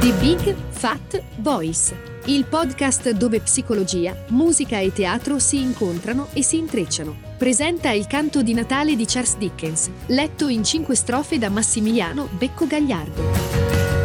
The Big Fat Voice, il podcast dove psicologia, musica e teatro si incontrano e si intrecciano. Presenta il canto di Natale di Charles Dickens, letto in cinque strofe da Massimiliano Becco Gagliardo.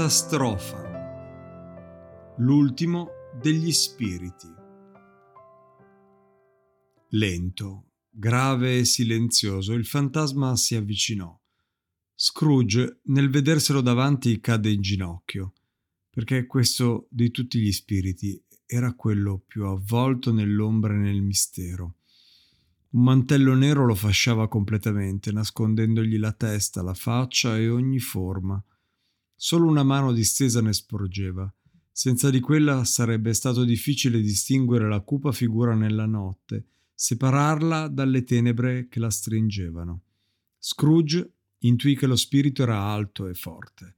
Quarta strofa. L'ultimo degli spiriti. Lento, grave e silenzioso, il fantasma si avvicinò. Scrooge, nel vederselo davanti, cadde in ginocchio, perché questo di tutti gli spiriti era quello più avvolto nell'ombra e nel mistero. Un mantello nero lo fasciava completamente, nascondendogli la testa, la faccia e ogni forma. Solo una mano distesa ne sporgeva. Senza di quella sarebbe stato difficile distinguere la cupa figura nella notte, separarla dalle tenebre che la stringevano. Scrooge intuì che lo spirito era alto e forte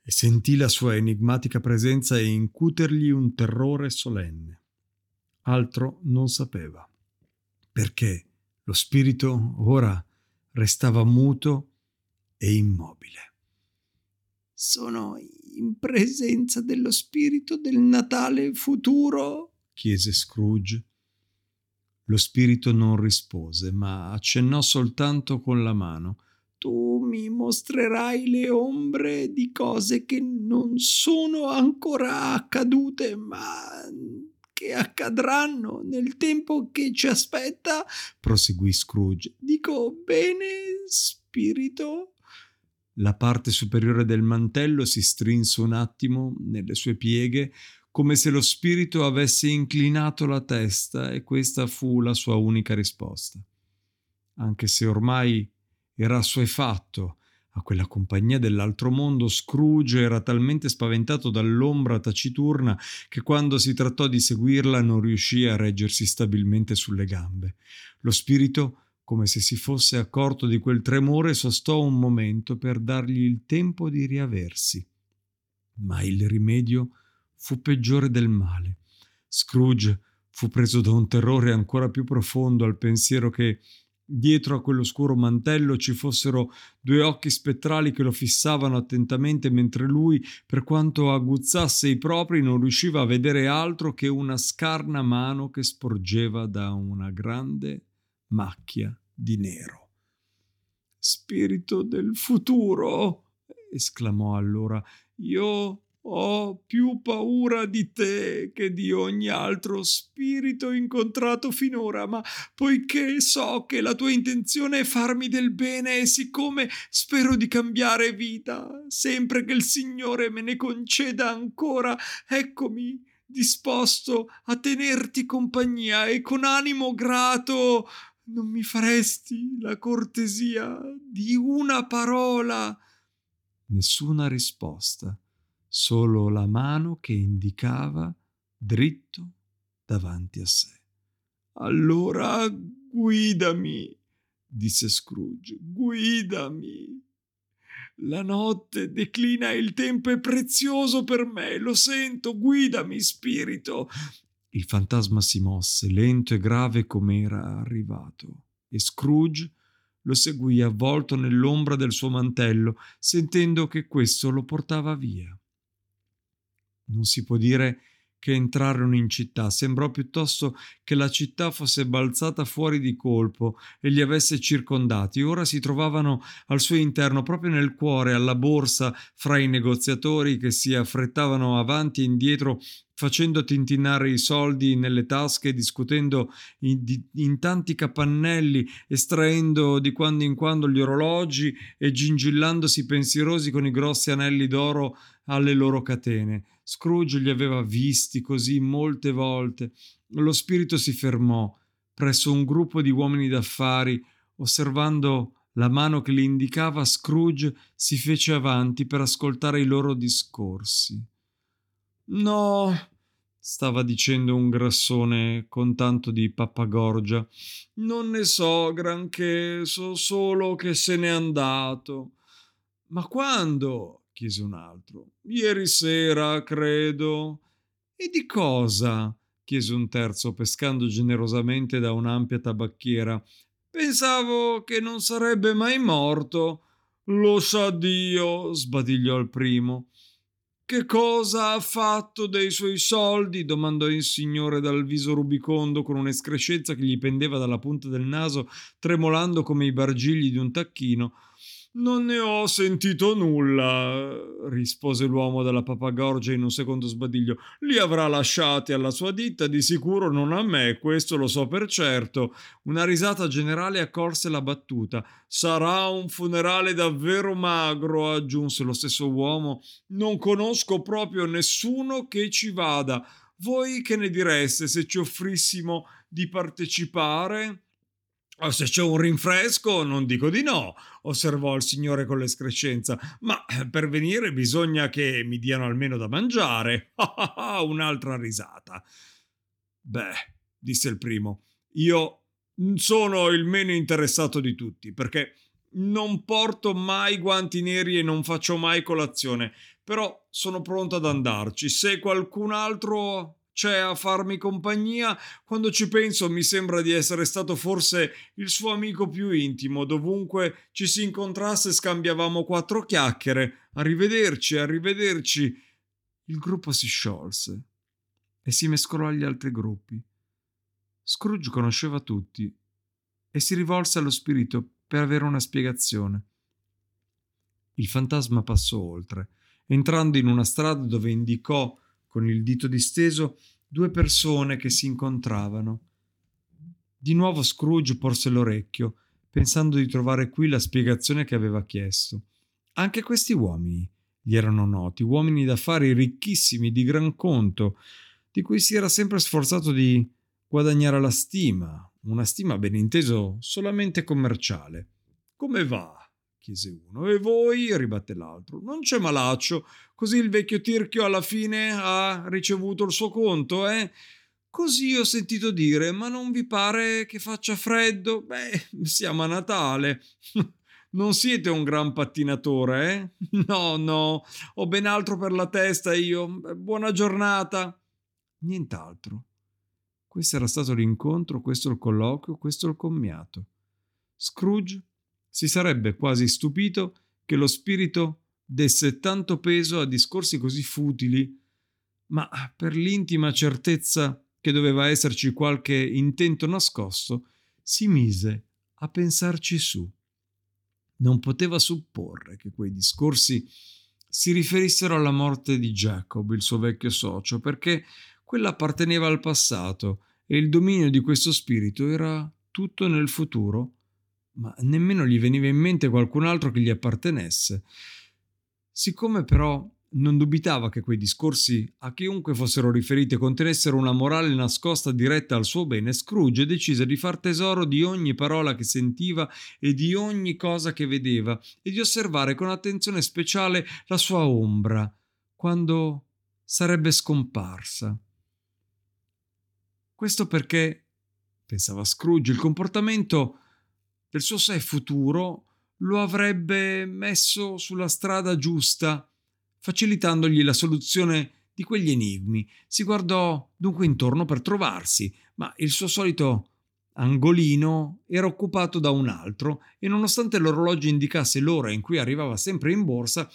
e sentì la sua enigmatica presenza e incutergli un terrore solenne. Altro non sapeva, perché lo spirito ora restava muto e immobile. Sono in presenza dello spirito del Natale futuro? chiese Scrooge. Lo spirito non rispose, ma accennò soltanto con la mano. Tu mi mostrerai le ombre di cose che non sono ancora accadute, ma che accadranno nel tempo che ci aspetta, proseguì Scrooge. Dico bene, spirito? La parte superiore del mantello si strinse un attimo nelle sue pieghe, come se lo spirito avesse inclinato la testa, e questa fu la sua unica risposta. Anche se ormai era assuefatto a quella compagnia dell'altro mondo, Scrooge era talmente spaventato dall'ombra taciturna che quando si trattò di seguirla non riuscì a reggersi stabilmente sulle gambe. Lo spirito come se si fosse accorto di quel tremore, sostò un momento per dargli il tempo di riaversi. Ma il rimedio fu peggiore del male. Scrooge fu preso da un terrore ancora più profondo al pensiero che dietro a quell'oscuro mantello ci fossero due occhi spettrali che lo fissavano attentamente mentre lui, per quanto aguzzasse i propri, non riusciva a vedere altro che una scarna mano che sporgeva da una grande macchia di nero. Spirito del futuro, esclamò allora, io ho più paura di te che di ogni altro spirito incontrato finora, ma poiché so che la tua intenzione è farmi del bene e siccome spero di cambiare vita, sempre che il Signore me ne conceda ancora, eccomi disposto a tenerti compagnia e con animo grato non mi faresti la cortesia di una parola? Nessuna risposta, solo la mano che indicava dritto davanti a sé. Allora guidami, disse Scrooge, guidami. La notte declina e il tempo è prezioso per me, lo sento, guidami, spirito. Il fantasma si mosse, lento e grave come era arrivato, e Scrooge lo seguì avvolto nell'ombra del suo mantello, sentendo che questo lo portava via. Non si può dire che entrarono in città. Sembrò piuttosto che la città fosse balzata fuori di colpo e li avesse circondati. Ora si trovavano al suo interno, proprio nel cuore, alla borsa, fra i negoziatori che si affrettavano avanti e indietro facendo tintinnare i soldi nelle tasche, discutendo in, in, tanti capannelli, estraendo di quando in quando gli orologi e gingillandosi pensierosi con i grossi anelli d'oro alle loro catene. Scrooge li aveva visti così molte volte. Lo spirito si fermò presso un gruppo di uomini d'affari, osservando la mano che li indicava, Scrooge si fece avanti per ascoltare i loro discorsi. No, stava dicendo un grassone con tanto di pappagorgia. Non ne so granché, so solo che se n'è andato. Ma quando? Chiese un altro. Ieri sera, credo. E di cosa? chiese un terzo, pescando generosamente da un'ampia tabacchiera. Pensavo che non sarebbe mai morto. Lo sa Dio, sbadigliò il primo. Che cosa ha fatto dei suoi soldi? domandò il signore dal viso rubicondo con un'escrescenza che gli pendeva dalla punta del naso, tremolando come i bargigli di un tacchino. Non ne ho sentito nulla, rispose l'uomo della papagorgia in un secondo sbadiglio. Li avrà lasciati alla sua ditta, di sicuro non a me, questo lo so per certo. Una risata generale accorse la battuta. Sarà un funerale davvero magro, aggiunse lo stesso uomo. Non conosco proprio nessuno che ci vada. Voi che ne direste se ci offrissimo di partecipare? Oh, se c'è un rinfresco, non dico di no, osservò il signore con l'escrescenza, ma eh, per venire bisogna che mi diano almeno da mangiare. Un'altra risata. Beh, disse il primo, io sono il meno interessato di tutti, perché non porto mai guanti neri e non faccio mai colazione, però sono pronto ad andarci. Se qualcun altro c'è a farmi compagnia, quando ci penso mi sembra di essere stato forse il suo amico più intimo, dovunque ci si incontrasse scambiavamo quattro chiacchiere. Arrivederci, arrivederci. Il gruppo si sciolse e si mescolò agli altri gruppi. Scrooge conosceva tutti e si rivolse allo spirito per avere una spiegazione. Il fantasma passò oltre, entrando in una strada dove indicò con il dito disteso due persone che si incontravano. Di nuovo Scrooge porse l'orecchio, pensando di trovare qui la spiegazione che aveva chiesto. Anche questi uomini gli erano noti, uomini d'affari ricchissimi, di gran conto, di cui si era sempre sforzato di guadagnare la stima, una stima ben inteso solamente commerciale. Come va? Chiese uno. E voi? ribatte l'altro. Non c'è malaccio. Così il vecchio Tirchio alla fine ha ricevuto il suo conto, eh? Così ho sentito dire, ma non vi pare che faccia freddo? Beh, siamo a Natale. Non siete un gran pattinatore, eh? No, no, ho ben altro per la testa io. Buona giornata. Nient'altro. Questo era stato l'incontro, questo il colloquio, questo il commiato. Scrooge si sarebbe quasi stupito che lo spirito desse tanto peso a discorsi così futili, ma per l'intima certezza che doveva esserci qualche intento nascosto, si mise a pensarci su. Non poteva supporre che quei discorsi si riferissero alla morte di Jacob, il suo vecchio socio, perché quella apparteneva al passato e il dominio di questo spirito era tutto nel futuro ma nemmeno gli veniva in mente qualcun altro che gli appartenesse. Siccome però non dubitava che quei discorsi, a chiunque fossero riferiti, contenessero una morale nascosta diretta al suo bene, Scrooge decise di far tesoro di ogni parola che sentiva e di ogni cosa che vedeva e di osservare con attenzione speciale la sua ombra quando sarebbe scomparsa. Questo perché, pensava Scrooge, il comportamento del suo sé futuro lo avrebbe messo sulla strada giusta, facilitandogli la soluzione di quegli enigmi. Si guardò dunque intorno per trovarsi, ma il suo solito angolino era occupato da un altro e nonostante l'orologio indicasse l'ora in cui arrivava sempre in borsa,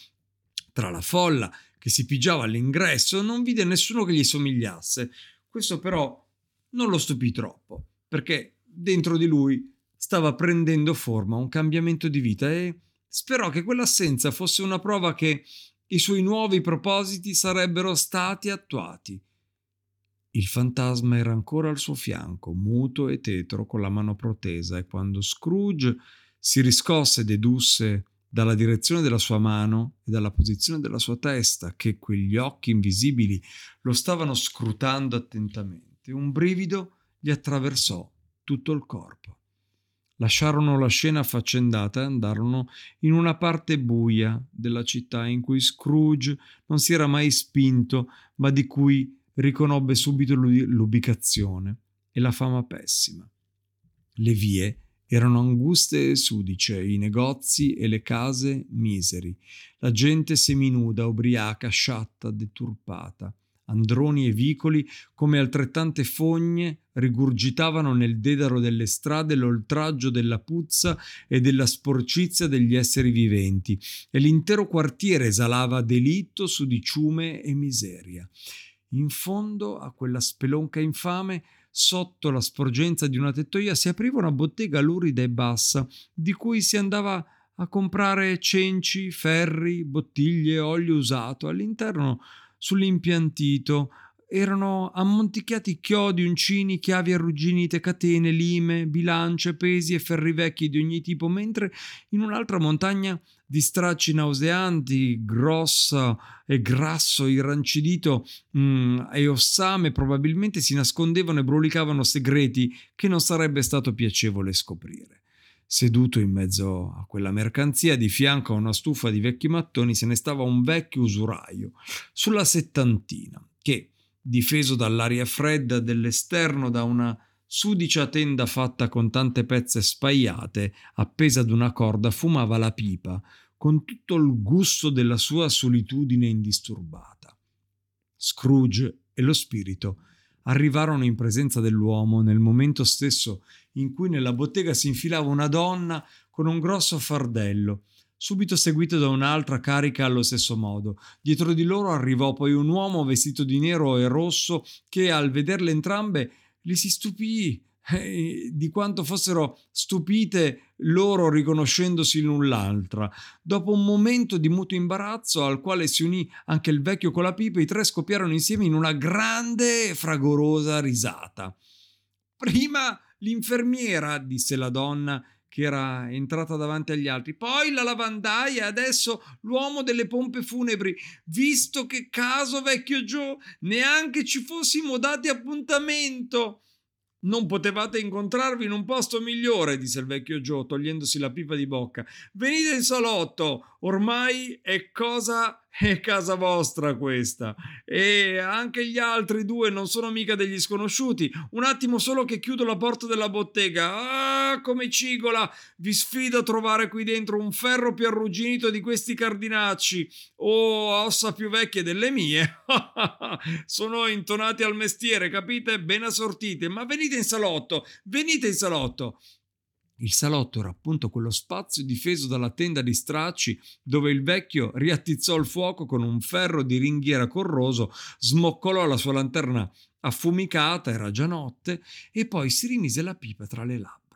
tra la folla che si pigiava all'ingresso non vide nessuno che gli somigliasse. Questo però non lo stupì troppo, perché dentro di lui stava prendendo forma un cambiamento di vita e sperò che quell'assenza fosse una prova che i suoi nuovi propositi sarebbero stati attuati. Il fantasma era ancora al suo fianco, muto e tetro, con la mano protesa, e quando Scrooge si riscosse e dedusse dalla direzione della sua mano e dalla posizione della sua testa, che quegli occhi invisibili lo stavano scrutando attentamente. Un brivido gli attraversò tutto il corpo. Lasciarono la scena affaccendata e andarono in una parte buia della città in cui Scrooge non si era mai spinto, ma di cui riconobbe subito l'ubicazione e la fama pessima. Le vie erano anguste e sudice, i negozi e le case miseri, la gente seminuda, ubriaca, sciatta, deturpata. Androni e vicoli, come altrettante fogne, rigurgitavano nel dedaro delle strade l'oltraggio della puzza e della sporcizia degli esseri viventi, e l'intero quartiere esalava delitto, sudiciume e miseria. In fondo a quella spelonca infame, sotto la sporgenza di una tettoia, si apriva una bottega lurida e bassa, di cui si andava a comprare cenci, ferri, bottiglie, olio usato. All'interno sull'impiantito erano ammonticchiati chiodi, uncini, chiavi arrugginite, catene, lime, bilance, pesi e ferri vecchi di ogni tipo, mentre in un'altra montagna di stracci nauseanti, grossa e grasso, irrancidito mm, e ossame, probabilmente si nascondevano e brulicavano segreti che non sarebbe stato piacevole scoprire. Seduto in mezzo a quella mercanzia, di fianco a una stufa di vecchi mattoni, se ne stava un vecchio usuraio sulla settantina, che, difeso dall'aria fredda dell'esterno da una sudicia tenda fatta con tante pezze spaiate, appesa ad una corda, fumava la pipa, con tutto il gusto della sua solitudine indisturbata. Scrooge e lo spirito arrivarono in presenza dell'uomo nel momento stesso in cui nella bottega si infilava una donna con un grosso fardello, subito seguito da un'altra carica allo stesso modo. Dietro di loro arrivò poi un uomo vestito di nero e rosso che al vederle entrambe li si stupì eh, di quanto fossero stupite loro riconoscendosi l'un l'altra. Dopo un momento di mutuo imbarazzo al quale si unì anche il vecchio con la pipa, i tre scoppiarono insieme in una grande e fragorosa risata. Prima l'infermiera, disse la donna, che era entrata davanti agli altri. Poi la lavandaia adesso l'uomo delle pompe funebri. Visto che caso, vecchio Joe, neanche ci fossimo dati appuntamento. Non potevate incontrarvi in un posto migliore, disse il vecchio Joe, togliendosi la pipa di bocca. Venite in salotto, ormai è cosa è casa vostra questa. E anche gli altri due non sono mica degli sconosciuti. Un attimo solo che chiudo la porta della bottega. Ah, come cigola! Vi sfido a trovare qui dentro un ferro più arrugginito di questi cardinacci o ossa più vecchie delle mie. sono intonati al mestiere, capite? Ben assortite. Ma venite in salotto, venite in salotto. Il salotto era appunto quello spazio difeso dalla tenda di stracci dove il vecchio riattizzò il fuoco con un ferro di ringhiera corroso, smoccolò la sua lanterna affumicata, era già notte, e poi si rimise la pipa tra le labbra.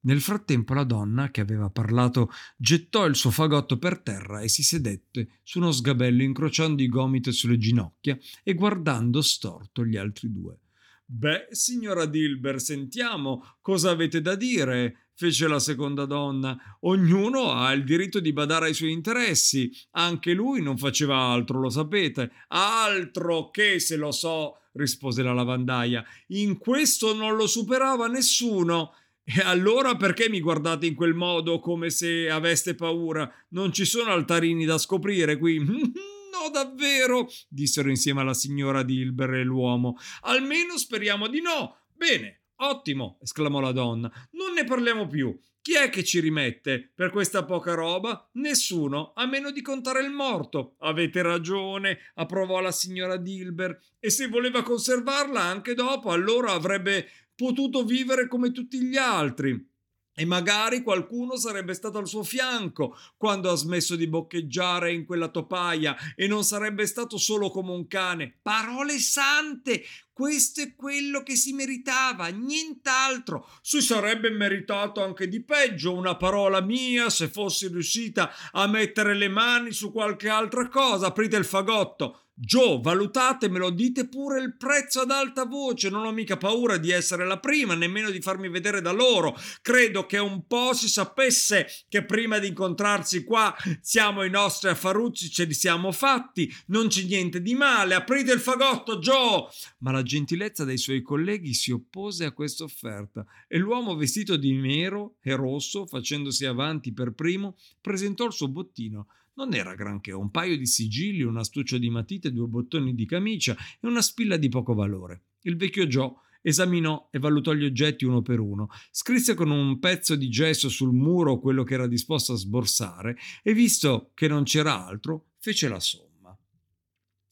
Nel frattempo la donna che aveva parlato gettò il suo fagotto per terra e si sedette su uno sgabello incrociando i gomiti sulle ginocchia e guardando storto gli altri due. Beh, signora Dilber, sentiamo cosa avete da dire fece la seconda donna. Ognuno ha il diritto di badare ai suoi interessi. Anche lui non faceva altro, lo sapete. Altro che se lo so, rispose la lavandaia. In questo non lo superava nessuno. E allora perché mi guardate in quel modo come se aveste paura? Non ci sono altarini da scoprire qui. No, davvero, dissero insieme alla signora Dilber e l'uomo. Almeno speriamo di no. Bene, Ottimo, esclamò la donna. Non ne parliamo più. Chi è che ci rimette per questa poca roba? Nessuno, a meno di contare il morto. Avete ragione, approvò la signora Dilber. E se voleva conservarla anche dopo, allora avrebbe potuto vivere come tutti gli altri. E magari qualcuno sarebbe stato al suo fianco quando ha smesso di boccheggiare in quella topaia e non sarebbe stato solo come un cane. Parole sante! Questo è quello che si meritava, nient'altro. Si sarebbe meritato anche di peggio una parola mia se fossi riuscita a mettere le mani su qualche altra cosa. Aprite il fagotto. Joe, valutatemelo, dite pure il prezzo ad alta voce, non ho mica paura di essere la prima, nemmeno di farmi vedere da loro. Credo che un po' si sapesse che prima di incontrarsi qua siamo i nostri affarucci, ce li siamo fatti, non c'è niente di male, aprite il fagotto, Joe! Ma la gentilezza dei suoi colleghi si oppose a questa offerta e l'uomo vestito di nero e rosso, facendosi avanti per primo, presentò il suo bottino non era granché, un paio di sigilli, un astuccio di matite, due bottoni di camicia e una spilla di poco valore. Il vecchio Joe esaminò e valutò gli oggetti uno per uno, scrisse con un pezzo di gesso sul muro quello che era disposto a sborsare e visto che non c'era altro, fece la somma.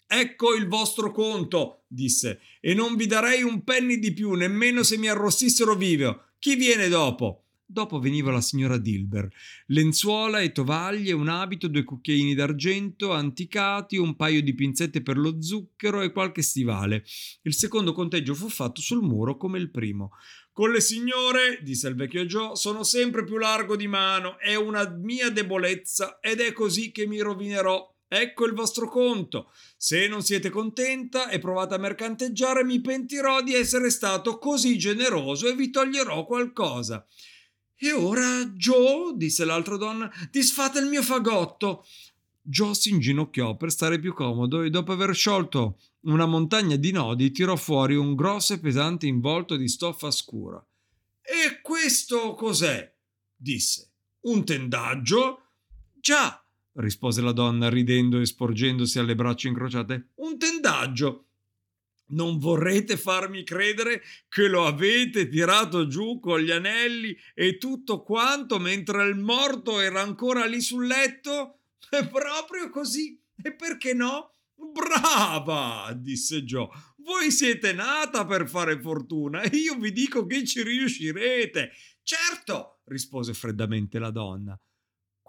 Ecco il vostro conto, disse, e non vi darei un penny di più, nemmeno se mi arrostissero vivo. Chi viene dopo? Dopo veniva la signora Dilber, lenzuola e tovaglie, un abito, due cucchiaini d'argento anticati, un paio di pinzette per lo zucchero e qualche stivale. Il secondo conteggio fu fatto sul muro come il primo. Con le signore, disse il vecchio Joe, sono sempre più largo di mano, è una mia debolezza ed è così che mi rovinerò. Ecco il vostro conto. Se non siete contenta e provate a mercanteggiare, mi pentirò di essere stato così generoso e vi toglierò qualcosa. E ora, Joe, disse l'altra donna, disfate il mio fagotto. Joe si inginocchiò per stare più comodo e dopo aver sciolto una montagna di nodi tirò fuori un grosso e pesante involto di stoffa scura. E questo cos'è? disse. Un tendaggio? Già, rispose la donna ridendo e sporgendosi alle braccia incrociate. Un tendaggio. Non vorrete farmi credere che lo avete tirato giù con gli anelli e tutto quanto mentre il morto era ancora lì sul letto? È proprio così. E perché no? Brava, disse Joe. Voi siete nata per fare fortuna e io vi dico che ci riuscirete. Certo, rispose freddamente la donna.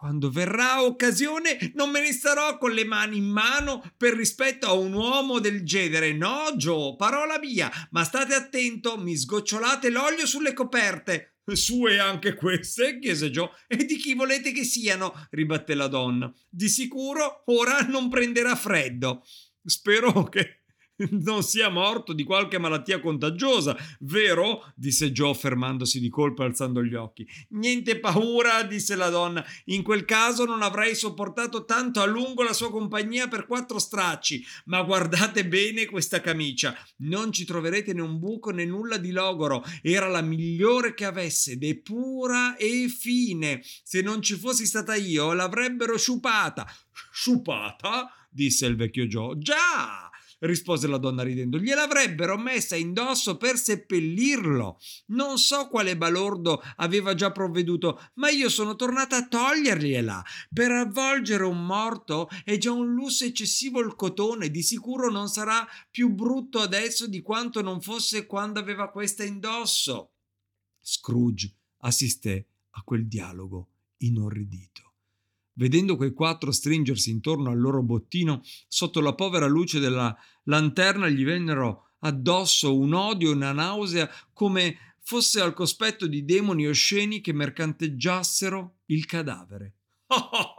Quando verrà occasione non me ne starò con le mani in mano per rispetto a un uomo del genere. No, Joe, parola mia, ma state attento, mi sgocciolate l'olio sulle coperte. Sue anche queste? chiese Joe. E di chi volete che siano? ribatté la donna. Di sicuro ora non prenderà freddo. Spero che non sia morto di qualche malattia contagiosa, vero? disse Joe fermandosi di colpo e alzando gli occhi. Niente paura, disse la donna. In quel caso non avrei sopportato tanto a lungo la sua compagnia per quattro stracci. Ma guardate bene questa camicia. Non ci troverete né un buco né nulla di logoro. Era la migliore che avesse ed è pura e fine. Se non ci fossi stata io, l'avrebbero sciupata. Sciupata? disse il vecchio Joe. Già! Rispose la donna ridendo. Gliel'avrebbero messa indosso per seppellirlo. Non so quale balordo aveva già provveduto, ma io sono tornata a togliergliela. Per avvolgere un morto è già un lusso eccessivo il cotone, di sicuro non sarà più brutto adesso di quanto non fosse quando aveva questa indosso. Scrooge assisté a quel dialogo inorridito. Vedendo quei quattro stringersi intorno al loro bottino, sotto la povera luce della lanterna gli vennero addosso un odio e una nausea come fosse al cospetto di demoni osceni che mercanteggiassero il cadavere.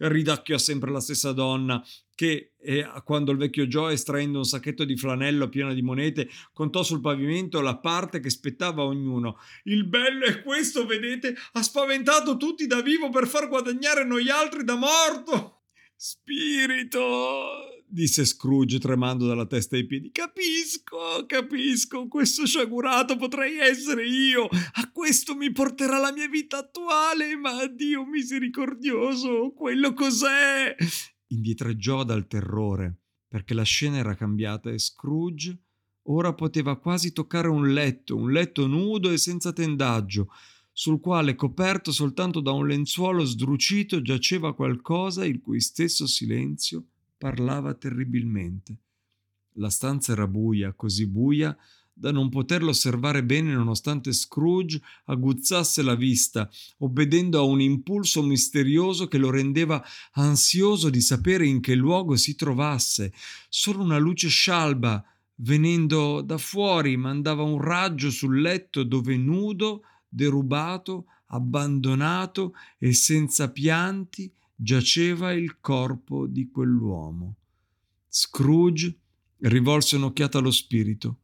ridacchiò sempre la stessa donna che eh, quando il vecchio Joe estraendo un sacchetto di flanello pieno di monete contò sul pavimento la parte che spettava a ognuno. Il bello è questo vedete? Ha spaventato tutti da vivo per far guadagnare noi altri da morto. Spirito disse Scrooge tremando dalla testa ai piedi. Capisco, capisco, questo sciagurato potrei essere io. A questo mi porterà la mia vita attuale, ma Dio misericordioso, quello cos'è? Indietreggiò dal terrore, perché la scena era cambiata e Scrooge ora poteva quasi toccare un letto, un letto nudo e senza tendaggio, sul quale, coperto soltanto da un lenzuolo sdrucito, giaceva qualcosa il cui stesso silenzio parlava terribilmente. La stanza era buia, così buia da non poterlo osservare bene nonostante Scrooge aguzzasse la vista, obbedendo a un impulso misterioso che lo rendeva ansioso di sapere in che luogo si trovasse. Solo una luce scialba, venendo da fuori, mandava un raggio sul letto dove nudo, derubato, abbandonato e senza pianti giaceva il corpo di quell'uomo. Scrooge rivolse un'occhiata allo spirito.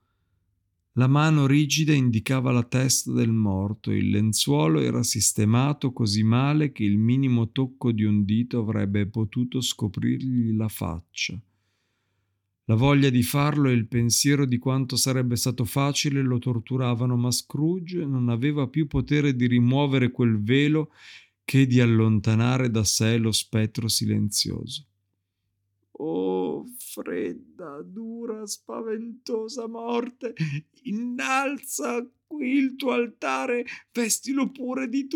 La mano rigida indicava la testa del morto, il lenzuolo era sistemato così male che il minimo tocco di un dito avrebbe potuto scoprirgli la faccia. La voglia di farlo e il pensiero di quanto sarebbe stato facile lo torturavano, ma Scrooge non aveva più potere di rimuovere quel velo che di allontanare da sé lo spettro silenzioso. Oh, fredda, dura, spaventosa morte, innalza qui il tuo altare, vestilo pure di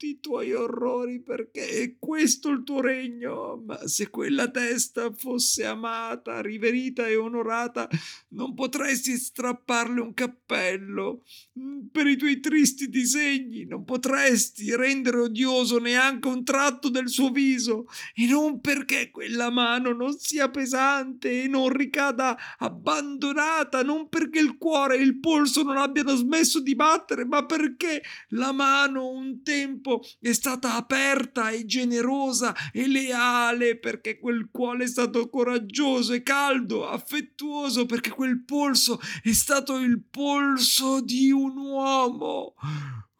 tutti i tuoi orrori perché è questo il tuo regno. Ma se quella testa fosse amata, riverita e onorata, non potresti strapparle un cappello. Mm, per i tuoi tristi disegni non potresti rendere odioso neanche un tratto del suo viso, e non perché quella mano non sia pesante e non ricada abbandonata, non perché il cuore e il polso non abbiano smesso di battere, ma perché la mano un tempo tempo è stata aperta e generosa e leale perché quel cuore è stato coraggioso e caldo, affettuoso perché quel polso è stato il polso di un uomo.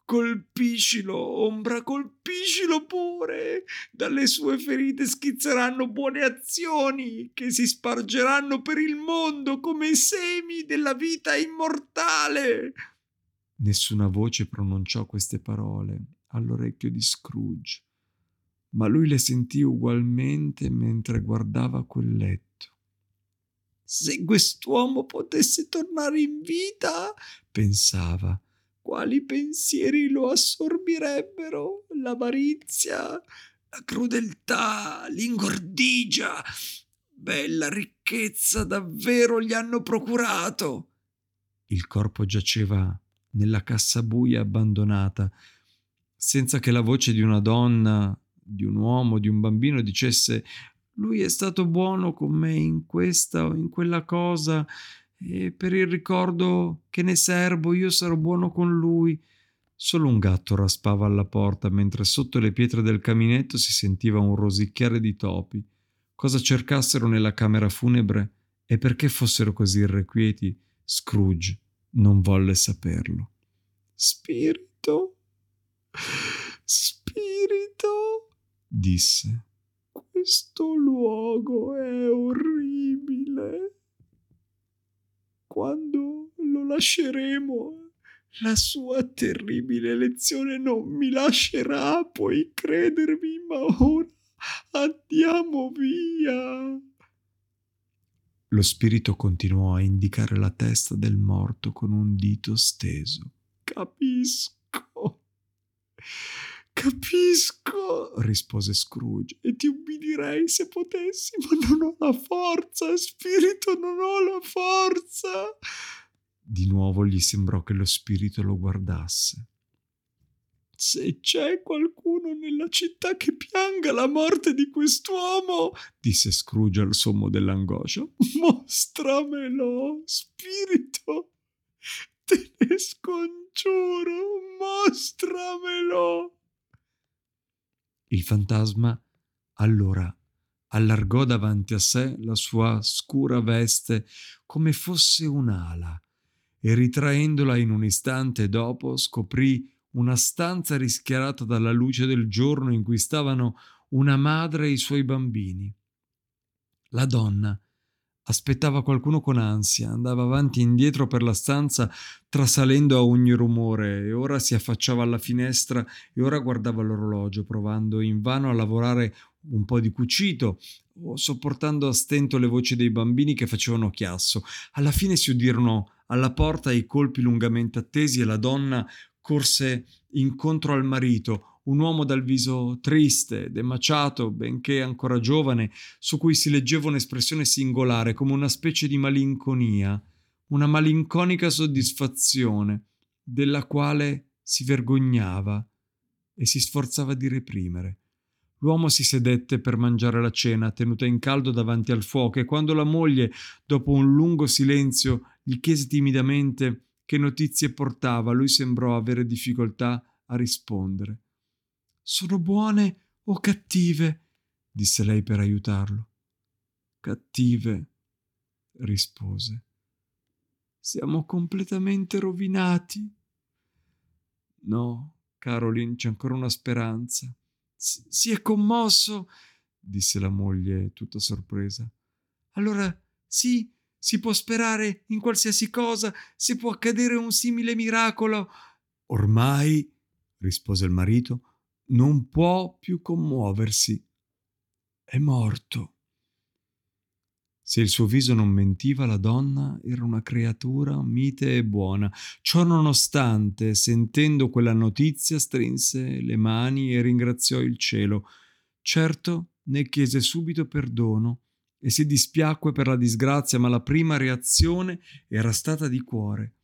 Colpiscilo, ombra, colpiscilo pure. Dalle sue ferite schizzeranno buone azioni che si spargeranno per il mondo come semi della vita immortale. Nessuna voce pronunciò queste parole all'orecchio di Scrooge, ma lui le sentì ugualmente mentre guardava quel letto. Se quest'uomo potesse tornare in vita, pensava, quali pensieri lo assorbirebbero? L'avarizia, la crudeltà, l'ingordigia. Bella ricchezza davvero gli hanno procurato. Il corpo giaceva nella cassa buia abbandonata, senza che la voce di una donna, di un uomo, di un bambino dicesse lui è stato buono con me in questa o in quella cosa e per il ricordo che ne serbo io sarò buono con lui. Solo un gatto raspava alla porta mentre sotto le pietre del caminetto si sentiva un rosicchiare di topi. Cosa cercassero nella camera funebre e perché fossero così irrequieti, Scrooge non volle saperlo. Spirito, disse, questo luogo è orribile. Quando lo lasceremo, la sua terribile lezione non mi lascerà, puoi credermi, ma ora andiamo via. Lo spirito continuò a indicare la testa del morto con un dito steso. Capisco Capisco, rispose Scrooge, e ti ubbidirei se potessi, ma non ho la forza, spirito, non ho la forza. Di nuovo gli sembrò che lo spirito lo guardasse. Se c'è qualcuno nella città che pianga la morte di quest'uomo, disse Scrooge al sommo dell'angoscia, mostramelo, spirito. Te ne scongiuro, mostramelo. Il fantasma allora allargò davanti a sé la sua scura veste come fosse un'ala e ritraendola in un istante dopo scoprì una stanza rischiarata dalla luce del giorno in cui stavano una madre e i suoi bambini. La donna Aspettava qualcuno con ansia, andava avanti e indietro per la stanza, trasalendo a ogni rumore, e ora si affacciava alla finestra e ora guardava l'orologio, provando invano a lavorare un po' di cucito o sopportando a stento le voci dei bambini che facevano chiasso. Alla fine si udirono alla porta i colpi lungamente attesi e la donna corse incontro al marito, un uomo dal viso triste, demaciato, benché ancora giovane, su cui si leggeva un'espressione singolare, come una specie di malinconia, una malinconica soddisfazione, della quale si vergognava e si sforzava di reprimere. L'uomo si sedette per mangiare la cena, tenuta in caldo davanti al fuoco, e quando la moglie, dopo un lungo silenzio, gli chiese timidamente che notizie portava, lui sembrò avere difficoltà a rispondere. Sono buone o cattive? disse lei per aiutarlo. Cattive, rispose. Siamo completamente rovinati. No, Caroline, c'è ancora una speranza. Si, si è commosso, disse la moglie tutta sorpresa. Allora sì, si può sperare in qualsiasi cosa, si può accadere un simile miracolo. Ormai, rispose il marito, non può più commuoversi. È morto. Se il suo viso non mentiva, la donna era una creatura mite e buona. Ciò nonostante, sentendo quella notizia, strinse le mani e ringraziò il cielo. Certo, ne chiese subito perdono e si dispiacque per la disgrazia, ma la prima reazione era stata di cuore.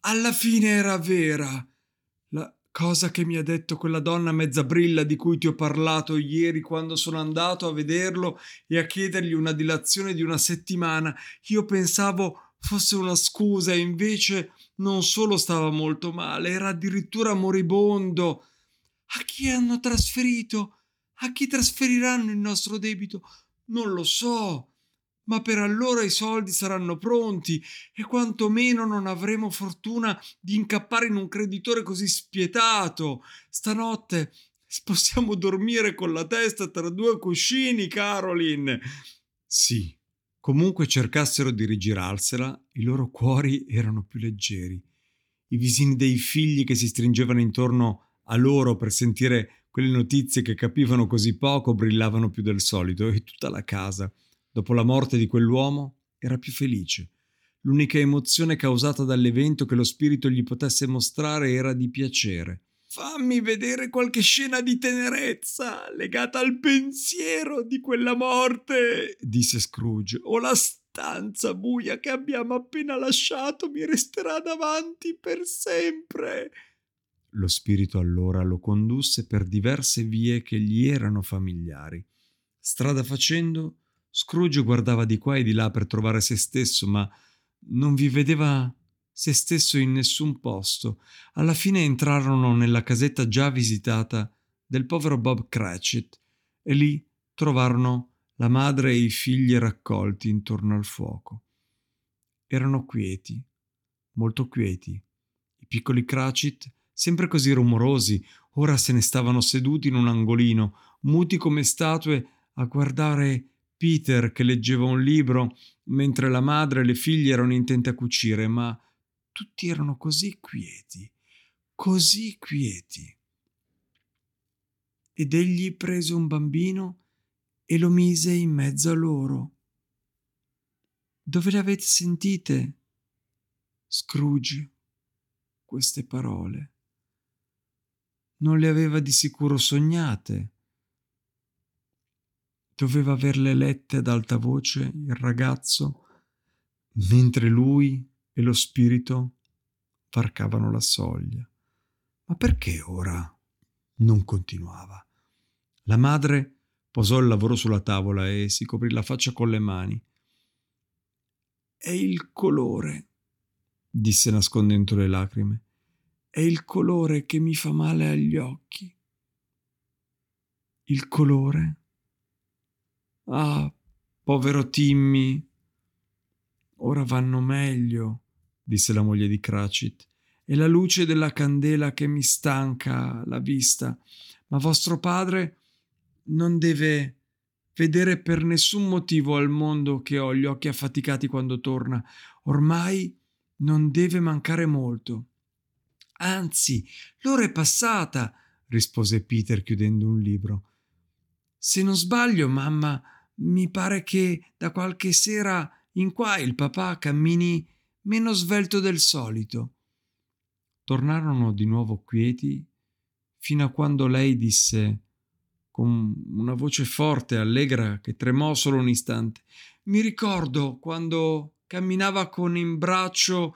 Alla fine era vera. Cosa che mi ha detto quella donna mezza brilla di cui ti ho parlato ieri quando sono andato a vederlo e a chiedergli una dilazione di una settimana. Io pensavo fosse una scusa e invece non solo stava molto male, era addirittura moribondo. A chi hanno trasferito? A chi trasferiranno il nostro debito? Non lo so ma per allora i soldi saranno pronti e quantomeno non avremo fortuna di incappare in un creditore così spietato. Stanotte possiamo dormire con la testa tra due cuscini, Caroline. Sì, comunque cercassero di rigirarsela, i loro cuori erano più leggeri. I visini dei figli che si stringevano intorno a loro per sentire quelle notizie che capivano così poco brillavano più del solito e tutta la casa dopo la morte di quell'uomo, era più felice. L'unica emozione causata dall'evento che lo spirito gli potesse mostrare era di piacere. Fammi vedere qualche scena di tenerezza legata al pensiero di quella morte, disse Scrooge, o la stanza buia che abbiamo appena lasciato mi resterà davanti per sempre. Lo spirito allora lo condusse per diverse vie che gli erano familiari. Strada facendo, Scrooge guardava di qua e di là per trovare se stesso, ma non vi vedeva se stesso in nessun posto. Alla fine entrarono nella casetta già visitata del povero Bob Cratchit e lì trovarono la madre e i figli raccolti intorno al fuoco. Erano quieti, molto quieti. I piccoli Cratchit, sempre così rumorosi, ora se ne stavano seduti in un angolino, muti come statue, a guardare Peter che leggeva un libro mentre la madre e le figlie erano intente a cucire, ma tutti erano così quieti, così quieti. Ed egli prese un bambino e lo mise in mezzo a loro. Dove le avete sentite? Scrooge, queste parole. Non le aveva di sicuro sognate doveva averle lette ad alta voce il ragazzo, mentre lui e lo spirito varcavano la soglia. Ma perché ora non continuava? La madre posò il lavoro sulla tavola e si coprì la faccia con le mani. È il colore, disse nascondendo le lacrime. È il colore che mi fa male agli occhi. Il colore Ah, povero Timmy. Ora vanno meglio, disse la moglie di Cratchit. È la luce della candela che mi stanca la vista, ma vostro padre non deve vedere per nessun motivo al mondo che ho gli occhi affaticati quando torna. Ormai non deve mancare molto. Anzi, l'ora è passata, rispose Peter chiudendo un libro. Se non sbaglio, mamma mi pare che da qualche sera in qua il papà cammini meno svelto del solito. Tornarono di nuovo quieti fino a quando lei disse con una voce forte e allegra che tremò solo un istante mi ricordo quando camminava con in braccio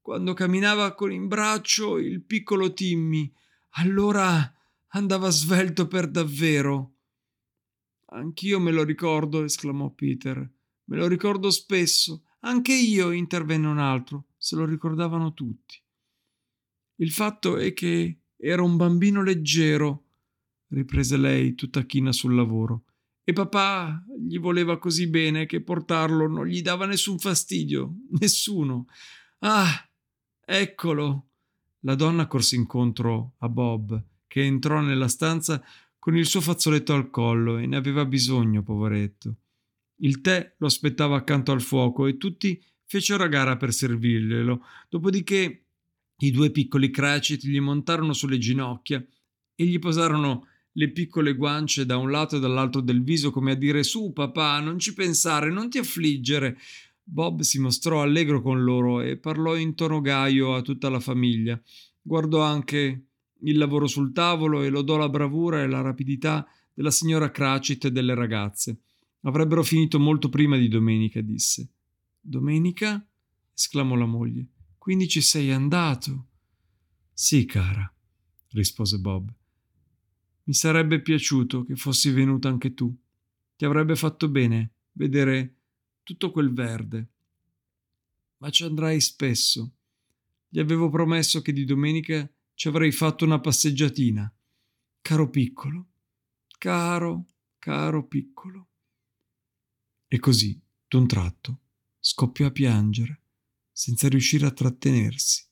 quando camminava con in braccio il piccolo Timmy allora andava svelto per davvero Anch'io me lo ricordo, esclamò Peter. Me lo ricordo spesso. Anche io, intervenne un altro. Se lo ricordavano tutti. Il fatto è che era un bambino leggero, riprese lei, tutta china sul lavoro, E papà gli voleva così bene che portarlo non gli dava nessun fastidio, nessuno. Ah, eccolo. La donna corse incontro a Bob, che entrò nella stanza con il suo fazzoletto al collo e ne aveva bisogno, poveretto. Il tè lo aspettava accanto al fuoco e tutti fecero a gara per servirglielo. Dopodiché i due piccoli Cratchit gli montarono sulle ginocchia e gli posarono le piccole guance da un lato e dall'altro del viso come a dire su papà, non ci pensare, non ti affliggere. Bob si mostrò allegro con loro e parlò in tono gaio a tutta la famiglia. Guardò anche il lavoro sul tavolo e lodò la bravura e la rapidità della signora Cratchit e delle ragazze. Avrebbero finito molto prima di domenica, disse. Domenica? esclamò la moglie. Quindi ci sei andato? Sì, cara, rispose Bob. Mi sarebbe piaciuto che fossi venuta anche tu. Ti avrebbe fatto bene vedere tutto quel verde. Ma ci andrai spesso. Gli avevo promesso che di domenica ci avrei fatto una passeggiatina. Caro piccolo, caro, caro piccolo. E così, d'un tratto, scoppiò a piangere, senza riuscire a trattenersi.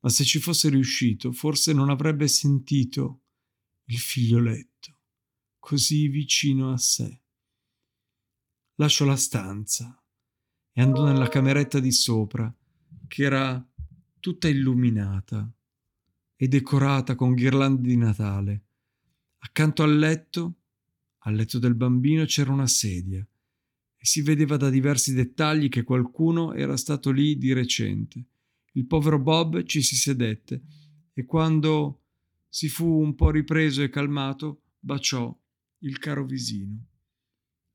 Ma se ci fosse riuscito, forse non avrebbe sentito il figlioletto così vicino a sé. Lasciò la stanza e andò nella cameretta di sopra, che era tutta illuminata e decorata con ghirlande di Natale. Accanto al letto al letto del bambino c'era una sedia e si vedeva da diversi dettagli che qualcuno era stato lì di recente. Il povero Bob ci si sedette e quando si fu un po' ripreso e calmato, baciò il caro visino.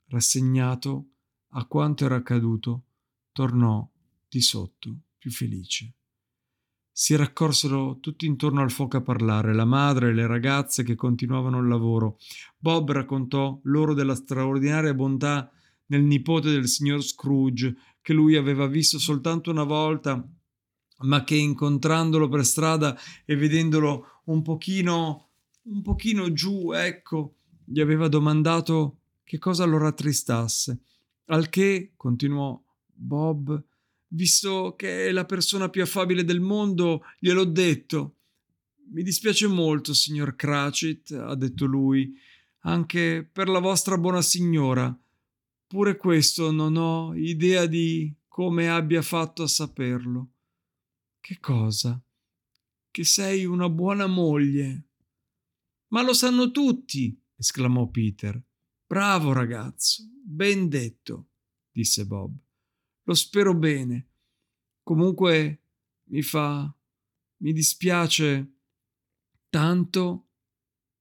Rassegnato a quanto era accaduto, tornò di sotto più felice si raccorsero tutti intorno al fuoco a parlare, la madre e le ragazze che continuavano il lavoro. Bob raccontò loro della straordinaria bontà nel nipote del signor Scrooge, che lui aveva visto soltanto una volta, ma che incontrandolo per strada e vedendolo un pochino, un pochino giù, ecco, gli aveva domandato che cosa lo rattristasse. Al che, continuò Bob, visto che è la persona più affabile del mondo, gliel'ho detto. Mi dispiace molto, signor Cratchit, ha detto lui, anche per la vostra buona signora. Pure questo non ho idea di come abbia fatto a saperlo. Che cosa? Che sei una buona moglie. Ma lo sanno tutti, esclamò Peter. Bravo ragazzo, ben detto, disse Bob. Lo spero bene. Comunque mi fa. mi dispiace tanto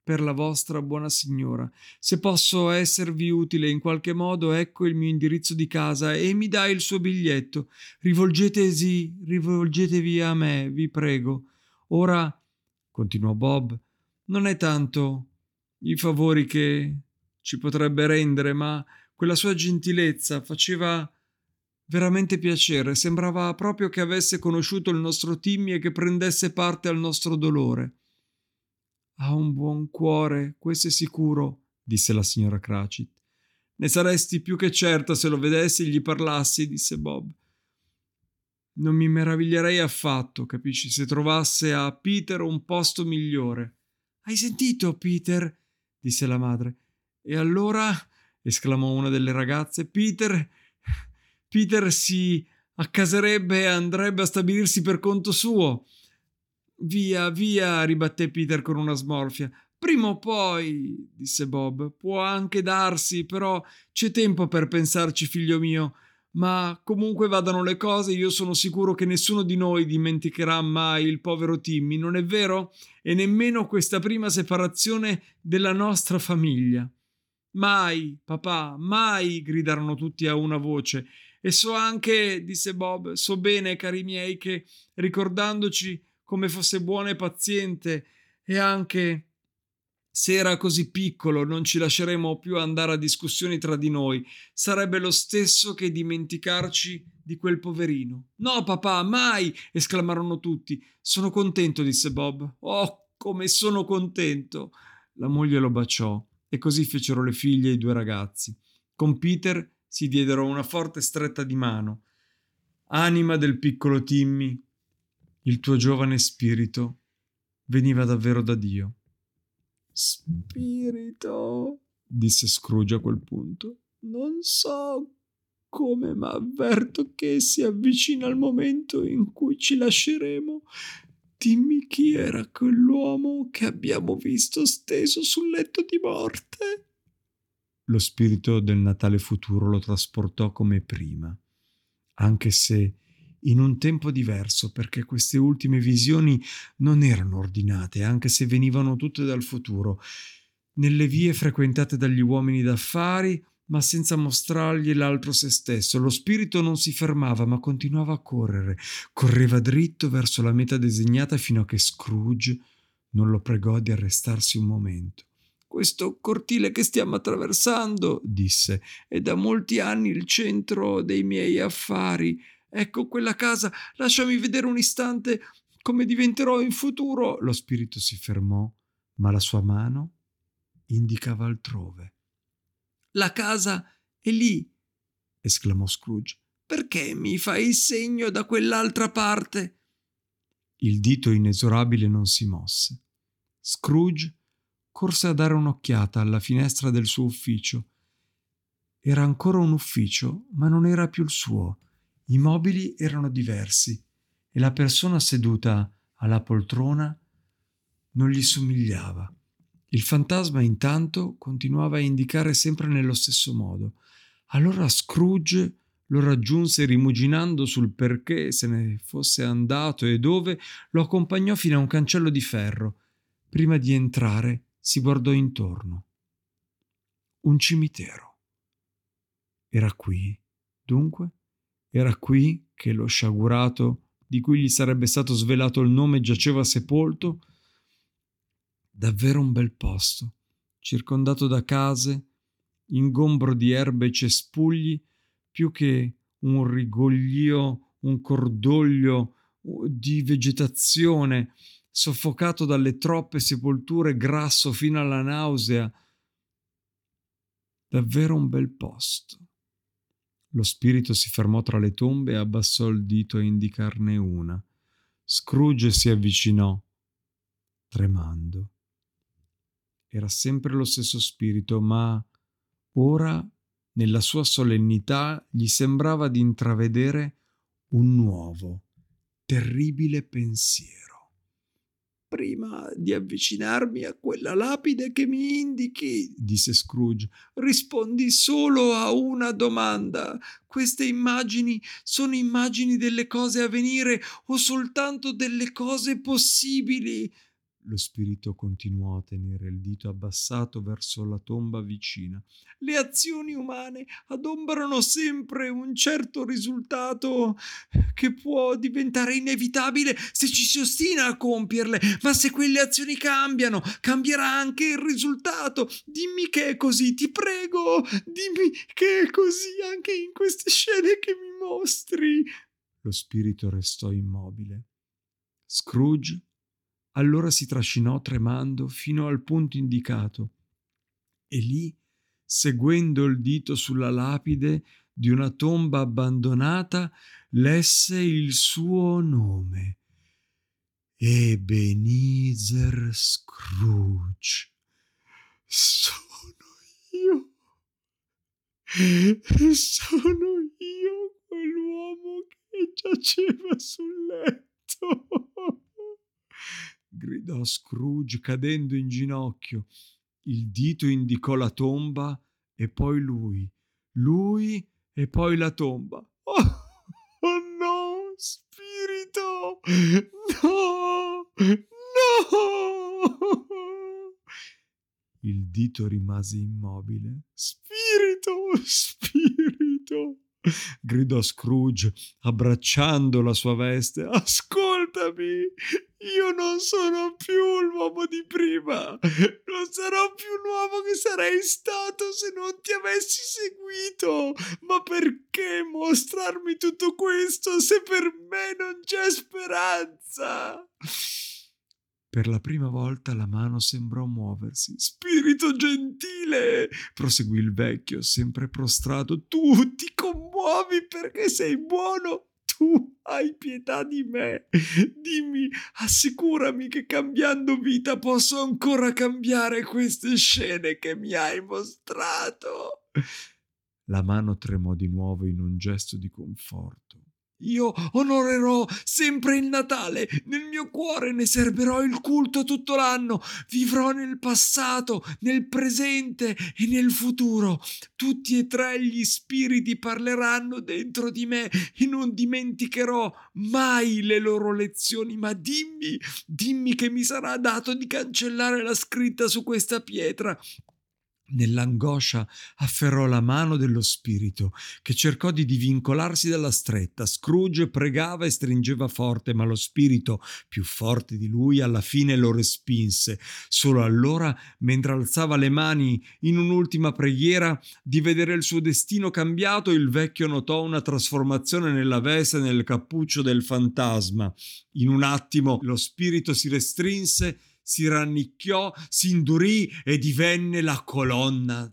per la vostra buona signora. Se posso esservi utile in qualche modo, ecco il mio indirizzo di casa e mi dai il suo biglietto. Rivolgetesi, rivolgetevi a me, vi prego. Ora, continuò Bob, non è tanto i favori che ci potrebbe rendere, ma quella sua gentilezza faceva veramente piacere, sembrava proprio che avesse conosciuto il nostro Timmy e che prendesse parte al nostro dolore. Ha un buon cuore, questo è sicuro, disse la signora Cratchit. Ne saresti più che certa se lo vedessi e gli parlassi, disse Bob. Non mi meraviglierei affatto, capisci, se trovasse a Peter un posto migliore. Hai sentito, Peter? disse la madre. E allora? esclamò una delle ragazze. Peter Peter si accaserebbe e andrebbe a stabilirsi per conto suo. Via, via, ribatté Peter con una smorfia. Prima o poi, disse Bob, può anche darsi, però c'è tempo per pensarci, figlio mio. Ma comunque vadano le cose, io sono sicuro che nessuno di noi dimenticherà mai il povero Timmy, non è vero? E nemmeno questa prima separazione della nostra famiglia. Mai, papà, mai, gridarono tutti a una voce. E so anche, disse Bob, so bene, cari miei, che ricordandoci come fosse buono e paziente e anche se era così piccolo non ci lasceremo più andare a discussioni tra di noi. Sarebbe lo stesso che dimenticarci di quel poverino. No, papà, mai! esclamarono tutti. Sono contento, disse Bob. Oh, come sono contento! La moglie lo baciò E così fecero le figlie e i due ragazzi. Con Peter si diedero una forte stretta di mano. Anima del piccolo Timmy, il tuo giovane spirito veniva davvero da Dio. Spirito, disse Scrooge a quel punto, non so come, ma avverto che si avvicina il momento in cui ci lasceremo. Dimmi chi era quell'uomo che abbiamo visto steso sul letto di morte. Lo spirito del Natale futuro lo trasportò come prima, anche se in un tempo diverso, perché queste ultime visioni non erano ordinate, anche se venivano tutte dal futuro, nelle vie frequentate dagli uomini d'affari, ma senza mostrargli l'altro se stesso. Lo spirito non si fermava, ma continuava a correre. Correva dritto verso la meta designata fino a che Scrooge non lo pregò di arrestarsi un momento. Questo cortile che stiamo attraversando, disse, è da molti anni il centro dei miei affari. Ecco quella casa, lasciami vedere un istante come diventerò in futuro. Lo spirito si fermò, ma la sua mano indicava altrove. La casa è lì, esclamò Scrooge. Perché mi fai il segno da quell'altra parte? Il dito inesorabile non si mosse. Scrooge corse a dare un'occhiata alla finestra del suo ufficio. Era ancora un ufficio, ma non era più il suo i mobili erano diversi e la persona seduta alla poltrona non gli somigliava. Il fantasma intanto continuava a indicare sempre nello stesso modo. Allora Scrooge lo raggiunse rimuginando sul perché se ne fosse andato e dove lo accompagnò fino a un cancello di ferro. Prima di entrare si guardò intorno. Un cimitero. Era qui, dunque? Era qui che lo sciagurato, di cui gli sarebbe stato svelato il nome, giaceva sepolto? Davvero un bel posto, circondato da case, ingombro di erbe e cespugli, più che un rigoglio, un cordoglio di vegetazione, soffocato dalle troppe sepolture, grasso fino alla nausea. Davvero un bel posto. Lo spirito si fermò tra le tombe e abbassò il dito a indicarne una. Scrooge si avvicinò, tremando. Era sempre lo stesso spirito, ma ora, nella sua solennità, gli sembrava di intravedere un nuovo, terribile pensiero prima di avvicinarmi a quella lapide che mi indichi, disse Scrooge, rispondi solo a una domanda. Queste immagini sono immagini delle cose a venire o soltanto delle cose possibili? Lo spirito continuò a tenere il dito abbassato verso la tomba vicina. Le azioni umane adombrano sempre un certo risultato che può diventare inevitabile se ci si ostina a compierle, ma se quelle azioni cambiano, cambierà anche il risultato. Dimmi che è così, ti prego, dimmi che è così anche in queste scene che mi mostri. Lo spirito restò immobile. Scrooge allora si trascinò tremando fino al punto indicato e lì, seguendo il dito sulla lapide di una tomba abbandonata, lesse il suo nome. Ebenezer Scrooge. Sono io. Sono io quell'uomo che giaceva sul letto gridò Scrooge cadendo in ginocchio. Il dito indicò la tomba e poi lui, lui e poi la tomba. Oh, oh no, spirito! No! No! Il dito rimase immobile. Spirito! Spirito! gridò Scrooge, abbracciando la sua veste. Ascoltami, io non sono più l'uomo di prima. Non sarò più l'uomo che sarei stato se non ti avessi seguito. Ma perché mostrarmi tutto questo se per me non c'è speranza? Per la prima volta la mano sembrò muoversi. Spirito gentile, proseguì il vecchio, sempre prostrato, tu ti commuovi perché sei buono. Tu hai pietà di me. Dimmi, assicurami che cambiando vita posso ancora cambiare queste scene che mi hai mostrato. La mano tremò di nuovo in un gesto di conforto. Io onorerò sempre il Natale, nel mio cuore ne serberò il culto tutto l'anno, vivrò nel passato, nel presente e nel futuro. Tutti e tre gli spiriti parleranno dentro di me e non dimenticherò mai le loro lezioni, ma dimmi, dimmi che mi sarà dato di cancellare la scritta su questa pietra Nell'angoscia afferrò la mano dello spirito, che cercò di divincolarsi dalla stretta. Scrooge pregava e stringeva forte, ma lo spirito, più forte di lui, alla fine lo respinse. Solo allora, mentre alzava le mani in un'ultima preghiera, di vedere il suo destino cambiato, il vecchio notò una trasformazione nella veste e nel cappuccio del fantasma. In un attimo lo spirito si restrinse si rannicchiò, si indurì e divenne la colonna